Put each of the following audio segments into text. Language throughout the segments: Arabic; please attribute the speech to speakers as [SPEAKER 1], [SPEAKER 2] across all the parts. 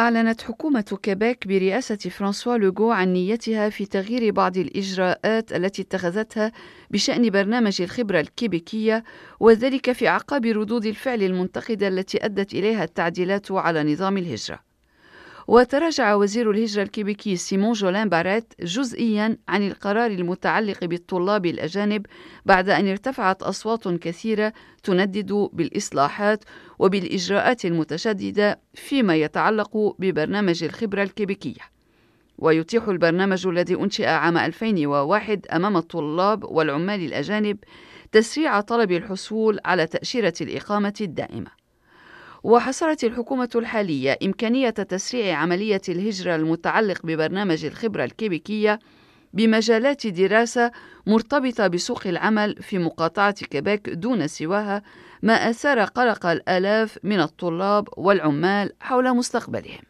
[SPEAKER 1] أعلنت حكومة كيبيك برئاسة فرانسوا لوغو عن نيتها في تغيير بعض الإجراءات التي اتخذتها بشأن برنامج الخبرة الكيبيكية وذلك في أعقاب ردود الفعل المنتقدة التي أدت إليها التعديلات على نظام الهجرة. وتراجع وزير الهجرة الكيبيكي سيمون جولان باريت جزئيا عن القرار المتعلق بالطلاب الأجانب بعد أن ارتفعت أصوات كثيرة تندد بالإصلاحات وبالإجراءات المتشددة فيما يتعلق ببرنامج الخبرة الكيبيكية. ويتيح البرنامج الذي أنشئ عام 2001 أمام الطلاب والعمال الأجانب تسريع طلب الحصول على تأشيرة الإقامة الدائمة. وحصرت الحكومة الحالية إمكانية تسريع عملية الهجرة المتعلق ببرنامج الخبرة الكيبيكية بمجالات دراسة مرتبطة بسوق العمل في مقاطعة كيبيك دون سواها ما أثار قلق الآلاف من الطلاب والعمال حول مستقبلهم.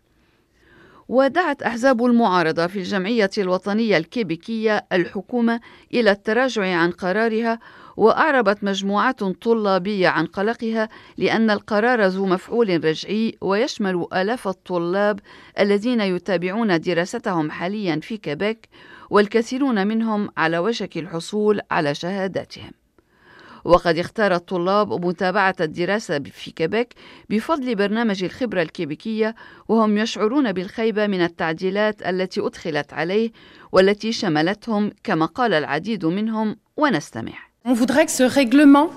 [SPEAKER 1] ودعت أحزاب المعارضة في الجمعية الوطنية الكيبيكية الحكومة إلى التراجع عن قرارها وأعربت مجموعات طلابية عن قلقها لأن القرار ذو مفعول رجعي ويشمل آلاف الطلاب الذين يتابعون دراستهم حاليا في كيبيك والكثيرون منهم على وشك الحصول على شهاداتهم. وقد اختار الطلاب متابعة الدراسة في كيبيك بفضل برنامج الخبرة الكيبيكية وهم يشعرون بالخيبة من التعديلات التي أدخلت عليه والتي شملتهم كما قال العديد منهم ونستمع.
[SPEAKER 2] On voudrait que ce règlement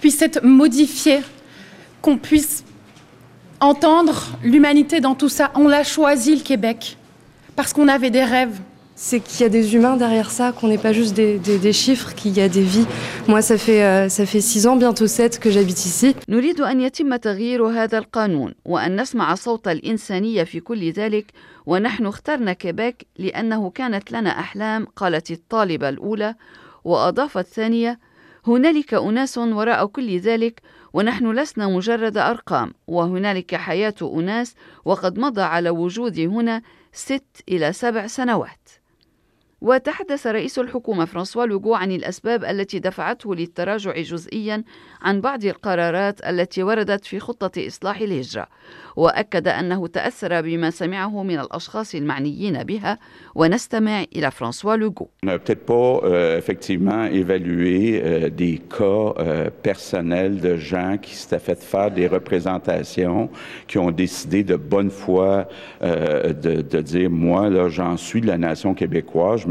[SPEAKER 2] puisse être modifié, qu'on puisse entendre l'humanité dans tout ça. On l'a choisi le Québec parce qu'on avait des rêves.
[SPEAKER 3] C'est qu'il y a des humains derrière ça, qu'on n'est pas juste des, des, des chiffres, qu'il y a des vies. Moi, ça fait, euh, ça fait six ans, bientôt sept, que j'habite ici.
[SPEAKER 1] نريد أن يتم تغيير هذا القانون وأن نسمع صوت الإنسانية في كل ذلك ونحن اخترنا كيبيك لأنه كانت لنا أحلام قالت الطالبة الأولى وأضافت ثانية هنالك أناس وراء كل ذلك ونحن لسنا مجرد أرقام وهنالك حياة أناس وقد مضى على وجودي هنا ست إلى سبع سنوات. وتحدث رئيس الحكومة فرانسوا لوغو عن الأسباب التي دفعته للتراجع جزئيا عن بعض القرارات التي وردت في خطة إصلاح الهجرة وأكد أنه تأثر بما سمعه من الأشخاص المعنيين بها ونستمع إلى فرانسوا لوغو.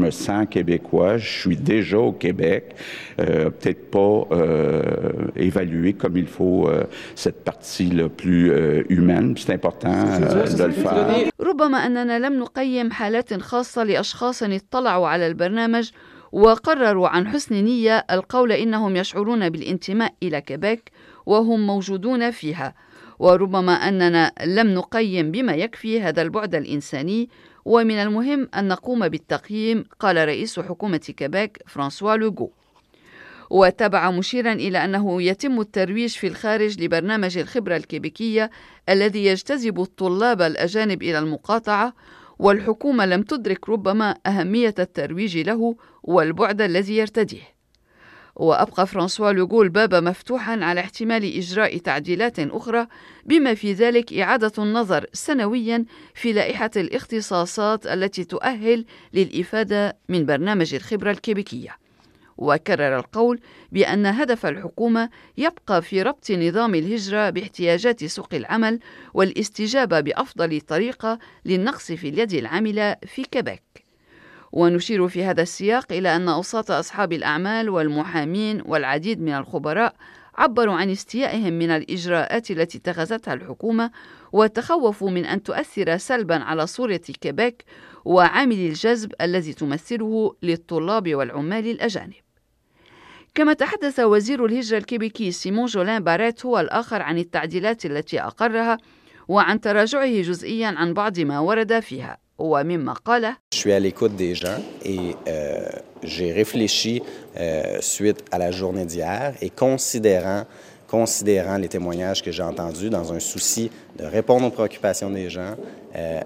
[SPEAKER 4] Je me sens québécois, je suis déjà au Québec, euh, peut-être pas euh, évalué comme il faut euh, cette partie là plus euh, humaine. C'est important euh, de le faire.
[SPEAKER 1] ربما أننا لم نقيم حالات خاصة لأشخاص اطلعوا على البرنامج وقرروا عن حسن نية القول إنهم يشعرون بالانتماء إلى كيبيك وهم موجودون فيها وربما أننا لم نقيم بما يكفي هذا البعد الإنساني ومن المهم أن نقوم بالتقييم قال رئيس حكومة كيبيك فرانسوا لوغو. وتابع مشيرا إلى أنه يتم الترويج في الخارج لبرنامج الخبرة الكيبيكية الذي يجتذب الطلاب الأجانب إلى المقاطعة والحكومة لم تدرك ربما أهمية الترويج له والبعد الذي يرتديه. وأبقى فرانسوا لوغو الباب مفتوحا على احتمال إجراء تعديلات أخرى بما في ذلك إعادة النظر سنويا في لائحة الاختصاصات التي تؤهل للإفادة من برنامج الخبرة الكيبيكية وكرر القول بأن هدف الحكومة يبقى في ربط نظام الهجرة باحتياجات سوق العمل والاستجابة بأفضل طريقة للنقص في اليد العاملة في كيبيك. ونشير في هذا السياق إلى أن أوساط أصحاب الأعمال والمحامين والعديد من الخبراء عبروا عن استيائهم من الإجراءات التي اتخذتها الحكومة وتخوفوا من أن تؤثر سلبا على صورة كيبيك وعامل الجذب الذي تمثله للطلاب والعمال الأجانب. كما تحدث وزير الهجرة الكيبيكي سيمون جولان باريت هو الآخر عن التعديلات التي أقرها وعن تراجعه جزئيا عن بعض ما ورد فيها ومما قال
[SPEAKER 5] Je suis à l'écoute des gens et euh, j'ai réfléchi euh, suite à la journée d'hier et considérant, considérant les témoignages que j'ai entendus dans un souci de répondre aux préoccupations des gens, euh,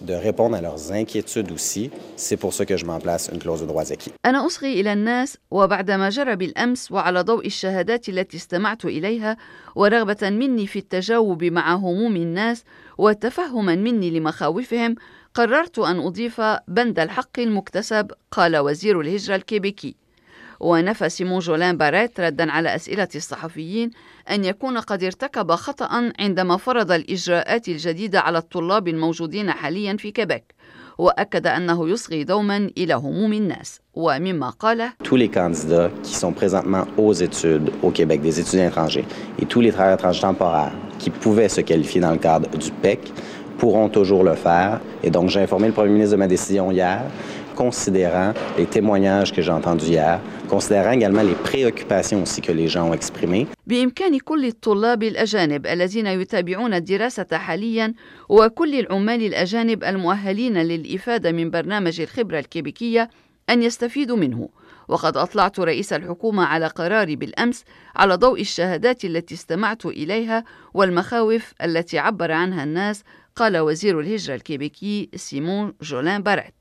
[SPEAKER 5] de répondre à leurs inquiétudes aussi. C'est pour ça que je mets en place une clause de droits acquis.
[SPEAKER 1] أنا أصغي إلى الناس وبعدما جرى بالأمس وعلى ضوء الشهادات التي استمعت إليها ورغبة مني في التجاوب مع هموم الناس وتفهما مني لمخاوفهم قررت أن أضيف بند الحق المكتسب قال وزير الهجرة الكيبيكي. ونفى سيمون جولان باريت ردا على أسئلة الصحفيين أن يكون قد ارتكب خطأ عندما فرض الإجراءات الجديدة على الطلاب الموجودين حاليا في كيبيك وأكد أنه يصغي دوما إلى هموم الناس. ومما قال
[SPEAKER 5] Tous les candidats qui sont présentement aux études au Québec, des étudiants étrangers, et tous les travailleurs étrangers temporaires qui pouvaient se qualifier dans le cadre du PEC pourront toujours le faire. Et donc, j'ai informé le premier ministre de ma décision hier considérant les témoignages que j'ai entendus hier, considérant également les préoccupations aussi que les gens ont exprimées.
[SPEAKER 1] بإمكان كل الطلاب الأجانب الذين يتابعون الدراسة حاليا وكل العمال الأجانب المؤهلين للإفادة من برنامج الخبرة الكيبيكية أن يستفيدوا منه وقد أطلعت رئيس الحكومة على قراري بالأمس على ضوء الشهادات التي استمعت إليها والمخاوف التي عبر عنها الناس قال وزير الهجرة الكيبيكي سيمون جولان باريت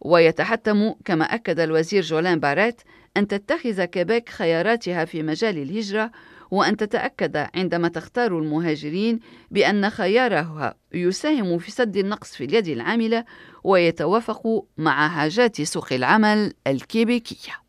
[SPEAKER 1] ويتحتم كما أكد الوزير جولان باريت أن تتخذ كيبيك خياراتها في مجال الهجرة وأن تتأكد عندما تختار المهاجرين بأن خيارها يساهم في سد النقص في اليد العاملة ويتوافق مع حاجات سوق العمل الكيبيكية.